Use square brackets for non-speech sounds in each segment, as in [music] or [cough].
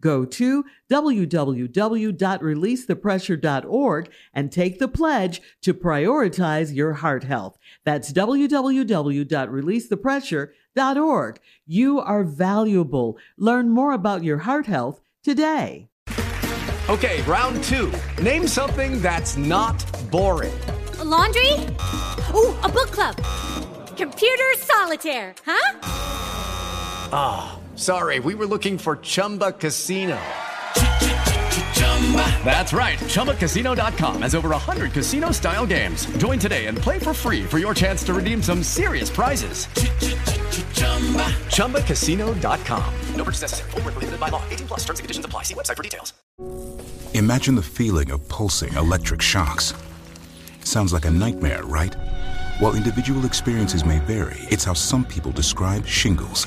Go to www.releasethepressure.org and take the pledge to prioritize your heart health. That's www.releasethepressure.org. You are valuable. Learn more about your heart health today. Okay, round two. Name something that's not boring. A laundry? Ooh, a book club. Computer solitaire, huh? Ah. Sorry, we were looking for Chumba Casino. That's right. ChumbaCasino.com has over 100 casino style games. Join today and play for free for your chance to redeem some serious prizes. ChumbaCasino.com. No purchase necessary. Full prohibited by law. 18 plus terms and conditions apply. See website for details. Imagine the feeling of pulsing electric shocks. Sounds like a nightmare, right? While individual experiences may vary, it's how some people describe shingles.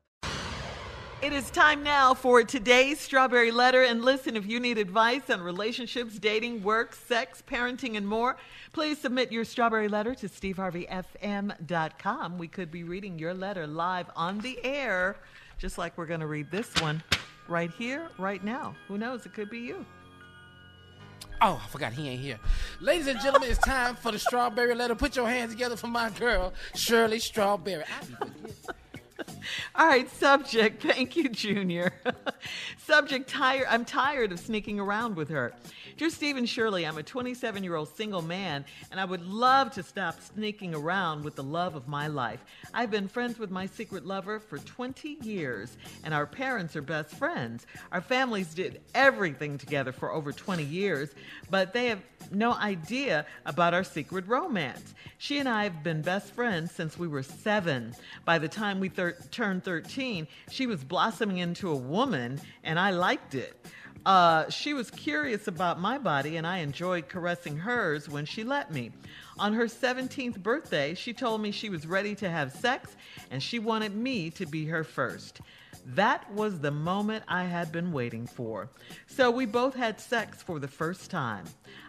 It is time now for today's Strawberry Letter. And listen, if you need advice on relationships, dating, work, sex, parenting, and more, please submit your Strawberry Letter to steveharveyfm.com. We could be reading your letter live on the air, just like we're going to read this one right here, right now. Who knows? It could be you. Oh, I forgot he ain't here. Ladies and gentlemen, it's time for the Strawberry Letter. Put your hands together for my girl, Shirley Strawberry. [laughs] All right, subject. [laughs] Thank you, Junior. [laughs] subject, tired. I'm tired of sneaking around with her. Dear Stephen Shirley, I'm a 27 year old single man, and I would love to stop sneaking around with the love of my life. I've been friends with my secret lover for 20 years, and our parents are best friends. Our families did everything together for over 20 years, but they have no idea about our secret romance. She and I have been best friends since we were seven. By the time we thir- turned 13, she was blossoming into a woman, and I liked it. Uh, she was curious about my body, and I enjoyed caressing hers when she let me. On her 17th birthday, she told me she was ready to have sex and she wanted me to be her first. That was the moment I had been waiting for. So we both had sex for the first time.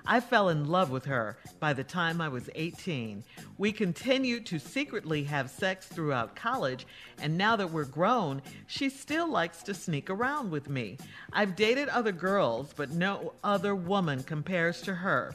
I fell in love with her by the time I was 18. We continued to secretly have sex throughout college, and now that we're grown, she still likes to sneak around with me. I've dated other girls, but no other woman compares to her.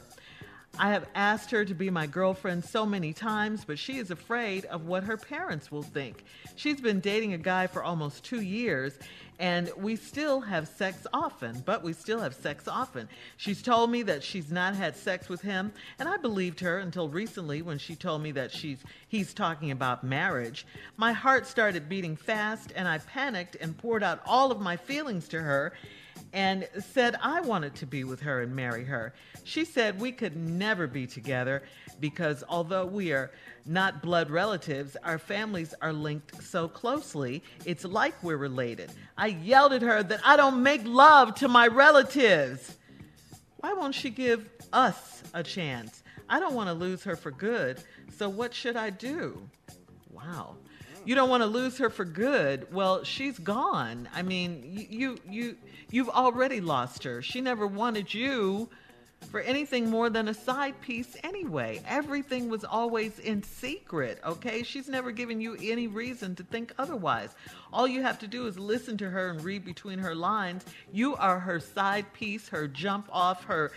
I have asked her to be my girlfriend so many times, but she is afraid of what her parents will think. She's been dating a guy for almost two years, and we still have sex often, but we still have sex often. She's told me that she's not had sex with him, and I believed her until recently when she told me that she's he's talking about marriage. My heart started beating fast, and I panicked and poured out all of my feelings to her and said I wanted to be with her and marry her. She said we could never be together because although we are not blood relatives, our families are linked so closely, it's like we're related. I yelled at her that I don't make love to my relatives. Why won't she give us a chance? I don't want to lose her for good, so what should I do? Wow. You don't want to lose her for good. Well, she's gone. I mean, you you you you've already lost her. She never wanted you for anything more than a side piece anyway. Everything was always in secret, okay? She's never given you any reason to think otherwise. All you have to do is listen to her and read between her lines. You are her side piece, her jump off, her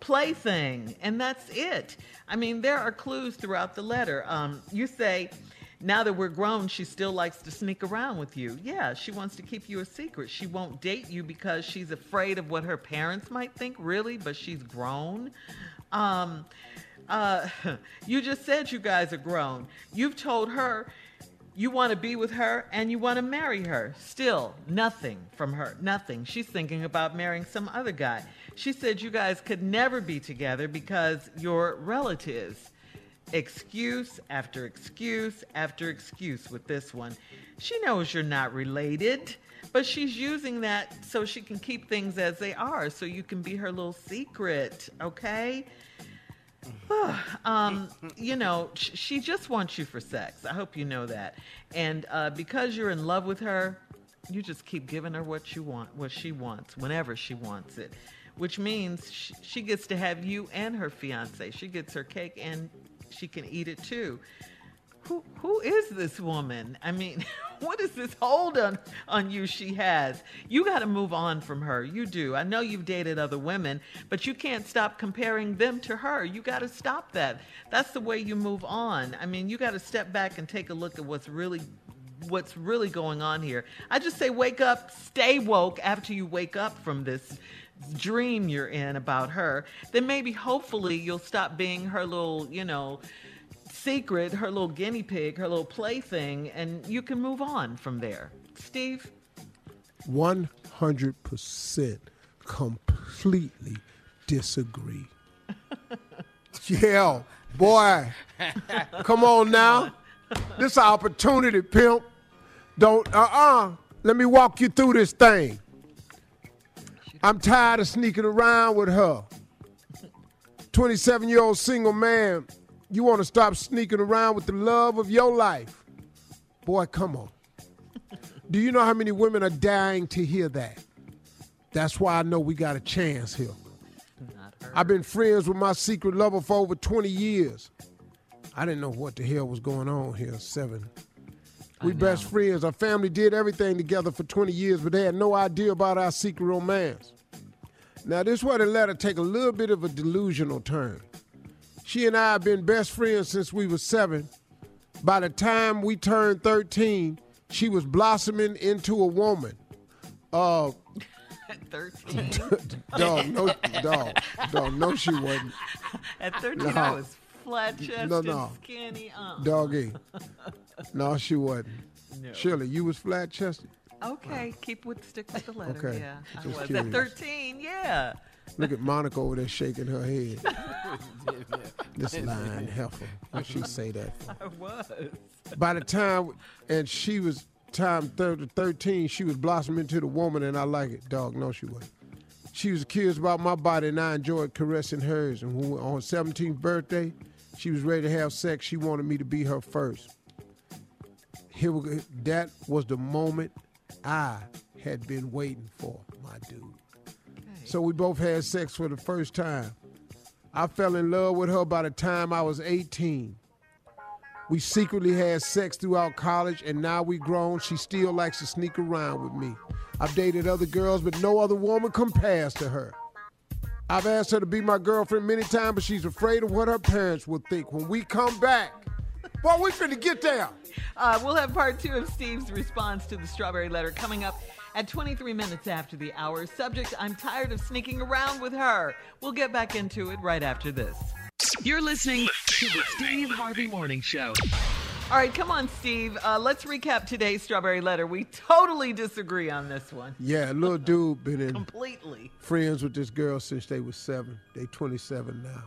plaything, and that's it. I mean, there are clues throughout the letter. Um, you say, now that we're grown, she still likes to sneak around with you. Yeah, she wants to keep you a secret. She won't date you because she's afraid of what her parents might think, really, but she's grown. Um, uh, [laughs] you just said you guys are grown. You've told her you want to be with her and you want to marry her. Still, nothing from her. Nothing. She's thinking about marrying some other guy. She said you guys could never be together because you're relatives excuse after excuse after excuse with this one. She knows you're not related, but she's using that so she can keep things as they are, so you can be her little secret, okay? [sighs] um, you know, she just wants you for sex. I hope you know that. And uh, because you're in love with her, you just keep giving her what you want, what she wants, whenever she wants it. Which means sh- she gets to have you and her fiance. She gets her cake and she can eat it too. Who who is this woman? I mean, [laughs] what is this hold on on you she has? You got to move on from her. You do. I know you've dated other women, but you can't stop comparing them to her. You got to stop that. That's the way you move on. I mean, you got to step back and take a look at what's really what's really going on here. I just say wake up, stay woke after you wake up from this dream you're in about her, then maybe hopefully you'll stop being her little, you know, secret, her little guinea pig, her little plaything, and you can move on from there. Steve? 100% completely disagree. [laughs] yeah, boy. Come on now. This opportunity, pimp. Don't, uh uh-uh. uh. Let me walk you through this thing. I'm tired of sneaking around with her. 27 year old single man, you want to stop sneaking around with the love of your life. Boy, come on. Do you know how many women are dying to hear that? That's why I know we got a chance here. I've been friends with my secret lover for over 20 years. I didn't know what the hell was going on here, seven. We best friends. Our family did everything together for 20 years, but they had no idea about our secret romance. Now, this where the letter take a little bit of a delusional turn. She and I have been best friends since we were seven. By the time we turned 13, she was blossoming into a woman. Uh, [laughs] 13? [laughs] dog, no, dog, dog, no, she wasn't. At 13, I was flat chested, no, no. skinny. Uh. Doggy. [laughs] [laughs] No, she wasn't. No. Shirley, you was flat chested? Okay, keep with stick with the letter. Okay, Yeah, I was curious. at 13. Yeah. Look at Monica over there shaking her head. [laughs] this [laughs] lying heifer. What she say that for? I was. By the time, and she was time thir- 13, she was blossoming into the woman, and I like it. Dog, no, she wasn't. She was curious about my body, and I enjoyed caressing hers. And when, on her 17th birthday, she was ready to have sex. She wanted me to be her first. Here we go. That was the moment I had been waiting for, my dude. So we both had sex for the first time. I fell in love with her by the time I was 18. We secretly had sex throughout college, and now we grown. She still likes to sneak around with me. I've dated other girls, but no other woman compares to her. I've asked her to be my girlfriend many times, but she's afraid of what her parents will think when we come back. Boy, we finna get there. Uh, we'll have part two of Steve's response to the strawberry letter coming up at 23 minutes after the hour. Subject I'm tired of sneaking around with her. We'll get back into it right after this. You're listening to the Steve Harvey Morning Show. All right, come on, Steve. Uh, let's recap today's strawberry letter. We totally disagree on this one. Yeah, little dude been in [laughs] Completely. friends with this girl since they was seven. They 27 now.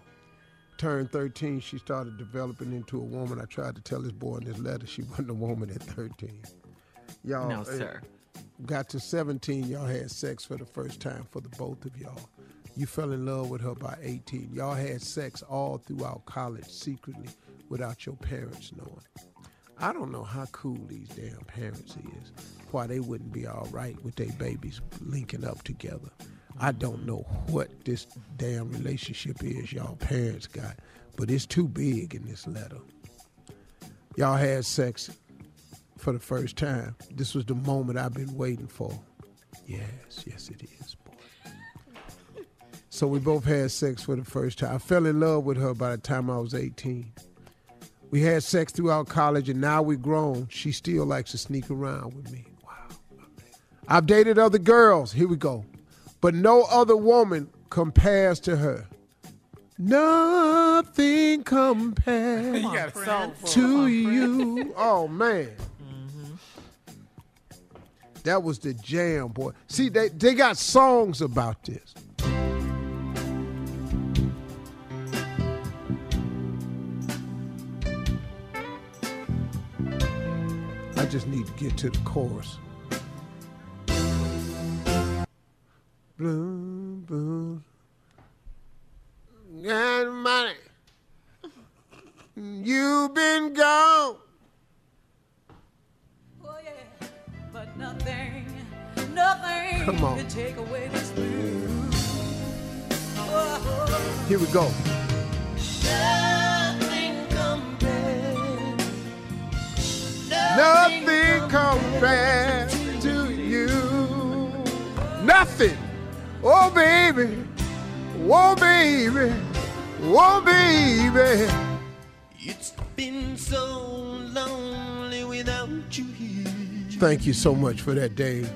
Turned 13, she started developing into a woman. I tried to tell this boy in this letter she [laughs] wasn't a woman at 13. Y'all, No, uh, sir. got to 17, y'all had sex for the first time for the both of y'all. You fell in love with her by 18. Y'all had sex all throughout college secretly without your parents knowing. I don't know how cool these damn parents is. Why they wouldn't be all right with their babies linking up together. I don't know what this damn relationship is y'all parents got, but it's too big in this letter. Y'all had sex for the first time. This was the moment I've been waiting for. Yes, yes, it is, boy. So we both had sex for the first time. I fell in love with her by the time I was 18. We had sex throughout college, and now we're grown. She still likes to sneak around with me. Wow. I've dated other girls. Here we go. But no other woman compares to her. Nothing compares You got a song for to you. [laughs] Oh man. Mm-hmm. That was the jam, boy. See, they, they got songs about this. I just need to get to the chorus. Boom, boom. Got money. You've been gone. Oh, but nothing, nothing Come on. can take away this blues. Oh, Here we go. nothing compares. Nothing compares to you. Nothing. Oh, baby. Oh, baby. Oh, baby. It's been so lonely without you here. Thank you so much for that, Dave.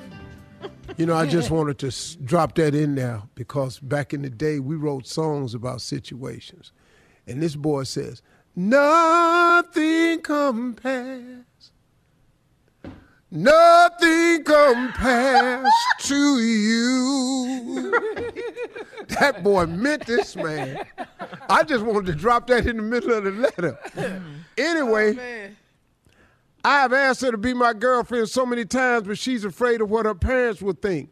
You know, I just [laughs] wanted to s- drop that in there because back in the day, we wrote songs about situations. And this boy says, Nothing compares. Nothing compares to you. that boy meant this, man. I just wanted to drop that in the middle of the letter. Anyway, oh, I have asked her to be my girlfriend so many times, but she's afraid of what her parents would think.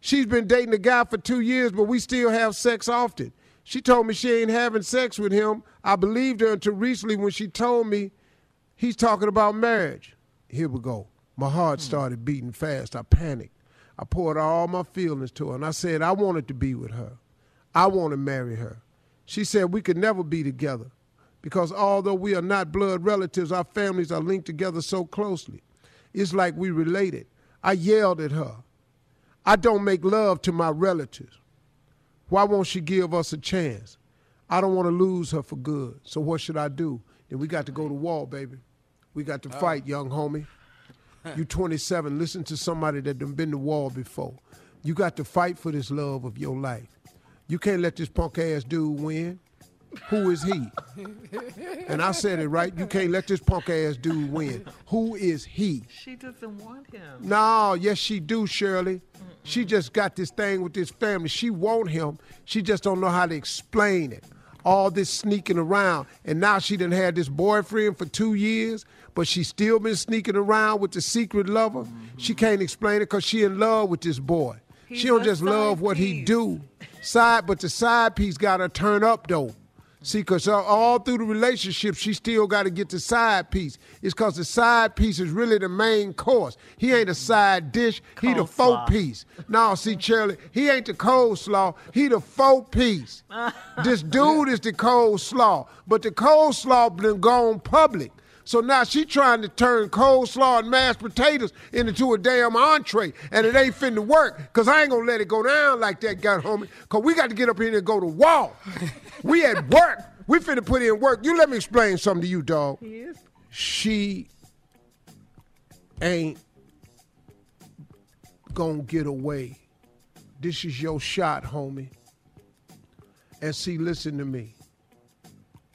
She's been dating a guy for two years, but we still have sex often. She told me she ain't having sex with him. I believed her until recently when she told me he's talking about marriage. Here we go. My heart hmm. started beating fast. I panicked. I poured all my feelings to her, and I said, I wanted to be with her. I want to marry her. She said we could never be together because although we are not blood relatives, our families are linked together so closely. It's like we related. I yelled at her. I don't make love to my relatives. Why won't she give us a chance? I don't want to lose her for good. So what should I do? Then we got to go to war, baby. We got to oh. fight, young homie. You 27. Listen to somebody that done been to war before. You got to fight for this love of your life. You can't let this punk ass dude win. Who is he? And I said it right. You can't let this punk ass dude win. Who is he? She doesn't want him. No, yes, she do, Shirley. She just got this thing with this family. She want him. She just don't know how to explain it. All this sneaking around, and now she done had this boyfriend for two years, but she still been sneaking around with the secret lover. She can't explain it because she in love with this boy. she don't just love side what he do. Side, but the side piece got to turn up though. See, because all through the relationship, she still got to get the side piece. It's because the side piece is really the main course. He ain't a side dish. He the Coleslaw. piece. No, see, Shirley, he ain't the coleslaw. He the folk piece. [laughs] this dude is the coleslaw. But the coleslaw been gone public. So now she trying to turn coleslaw and mashed potatoes into a damn entree, and it ain't finna work, because I ain't gonna let it go down like that, got homie, because we got to get up here and go to war. we at work. We finna put in work. You let me explain something to you, dog. He is. She ain't gonna get away. This is your shot, homie. And see, listen to me.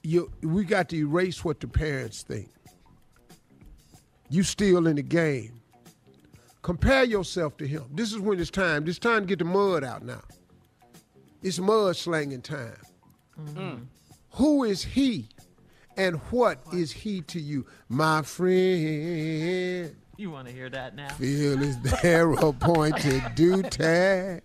You, we got to erase what the parents think. You still in the game. Compare yourself to him. This is when it's time. It's time to get the mud out now. It's mud slanging time. Mm-hmm. Who is he and what is he to you? My friend, You want to hear that now? feel is [laughs] pointed appointed tag.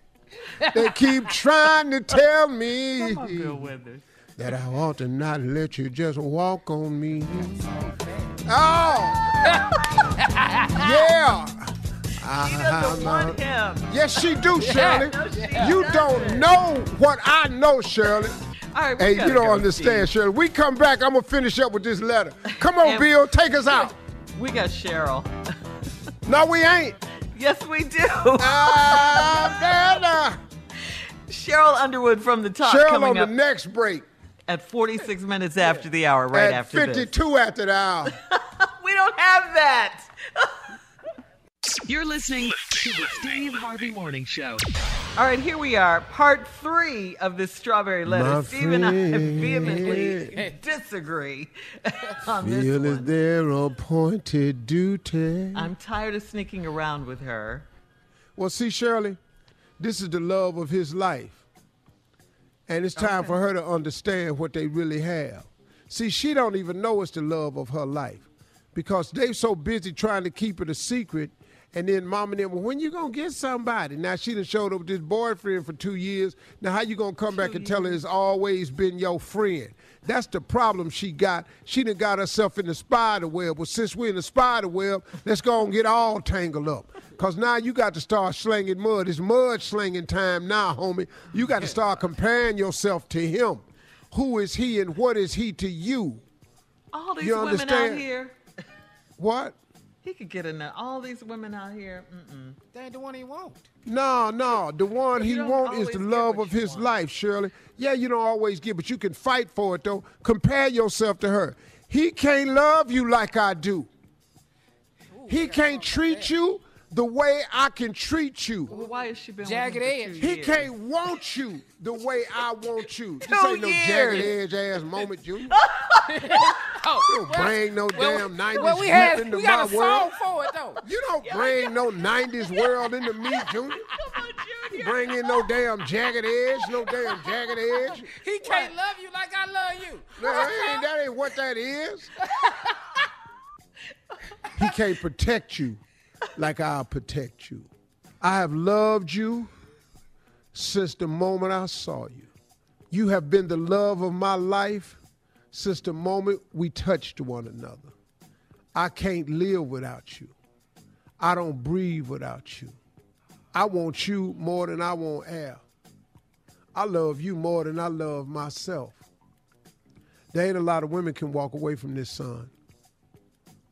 They keep trying to tell me on, that I ought to not let you just walk on me. Oh! Yeah! She doesn't want him. Yes, she do, Shirley. No, she you doesn't. don't know what I know, Shirley. All right, Hey, you don't understand, Shirley. We come back, I'm gonna finish up with this letter. Come on, Bill, take us out. We got Cheryl. No, we ain't. Yes, we do. Ah, [laughs] Cheryl Underwood from the top Cheryl on the next break. at 46 minutes after the hour, right At after this. 52 after the hour. [laughs] We don't have that. You're listening to the Steve Harvey Morning Show. All right, here we are, part three of this strawberry letter. My Steve and I friend. vehemently disagree [laughs] on this Feel is their appointed duty. I'm tired of sneaking around with her. Well, see, Shirley, this is the love of his life. And it's time for her to understand what they really have. See, she don't even know it's the love of her life because they so busy trying to keep it a secret. And then mom and them, well, when you gonna get somebody? Now she done showed up with this boyfriend for two years. Now how you gonna come back and tell her it's always been your friend? That's the problem she got. She done got herself in the spider web. Well, since we're in the spider web, let's go and get all tangled up. Cause now you got to start slinging mud. It's mud slinging time now, homie. You got to start comparing yourself to him. Who is he and what is he to you? All these You women out here. What? He could get in there. All these women out here. Mm-mm. That ain't the one he want. No, no. The one he don't want is the love of his want. life, Shirley. Yeah, you don't always get, but you can fight for it though. Compare yourself to her. He can't love you like I do. He can't treat you the way I can treat you. Well, why has she been Jagged with edge. He years? can't want you the way I want you. [laughs] This Two ain't no years. jagged edge ass moment, Junior. Oh, [laughs] You don't oh. bring no damn 90s well, we whip had into we my got a world. song for it though. You don't bring no 90s world into me, Junior. Come on, Junior. Bring in no damn jagged edge, no damn jagged edge. [laughs] He can't love you like I love you. No, that ain't, that ain't what that is. he can't protect you like I'll protect you. I have loved you since the moment I saw you. You have been the love of my life since the moment we touched one another. I can't live without you. I don't breathe without you. I want you more than I want air. I love you more than I love myself. There ain't a lot of women can walk away from this son.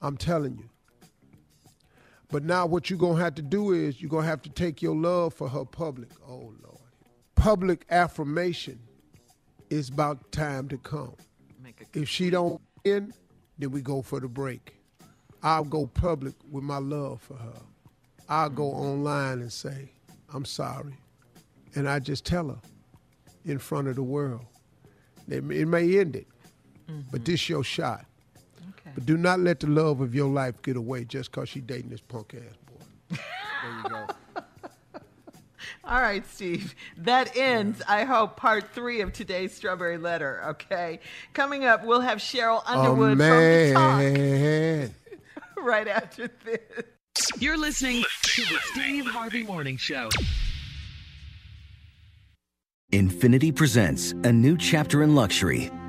I'm telling you. But now what you're gonna have to do is you're gonna have to take your love for her public. Oh Lord. Public affirmation is about time to come. If she don't in, then we go for the break. I'll go public with my love for her. I'll go mm-hmm. online and say, I'm sorry. And I just tell her in front of the world. It, may- it may end it, but mm-hmm. this your shot. Okay. But do not let the love of your life get away just because she's dating this punk ass boy. There you go. [laughs] All right, Steve. That ends, I hope, part three of today's Strawberry Letter, okay? Coming up, we'll have Cheryl Oh Underwood from the man. talk [laughs] right after this. You're listening to the Steve Harvey Morning Show. Infiniti presents a new chapter in luxury,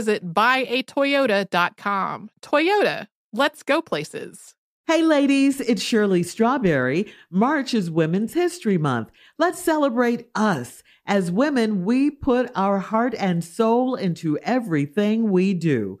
visit buyatoyota.com. Toyota, let's go places. Hey, ladies, it's Shirley Strawberry. March is Women's History Month. Let's celebrate us. As women, we put our heart and soul into everything we do.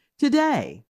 today.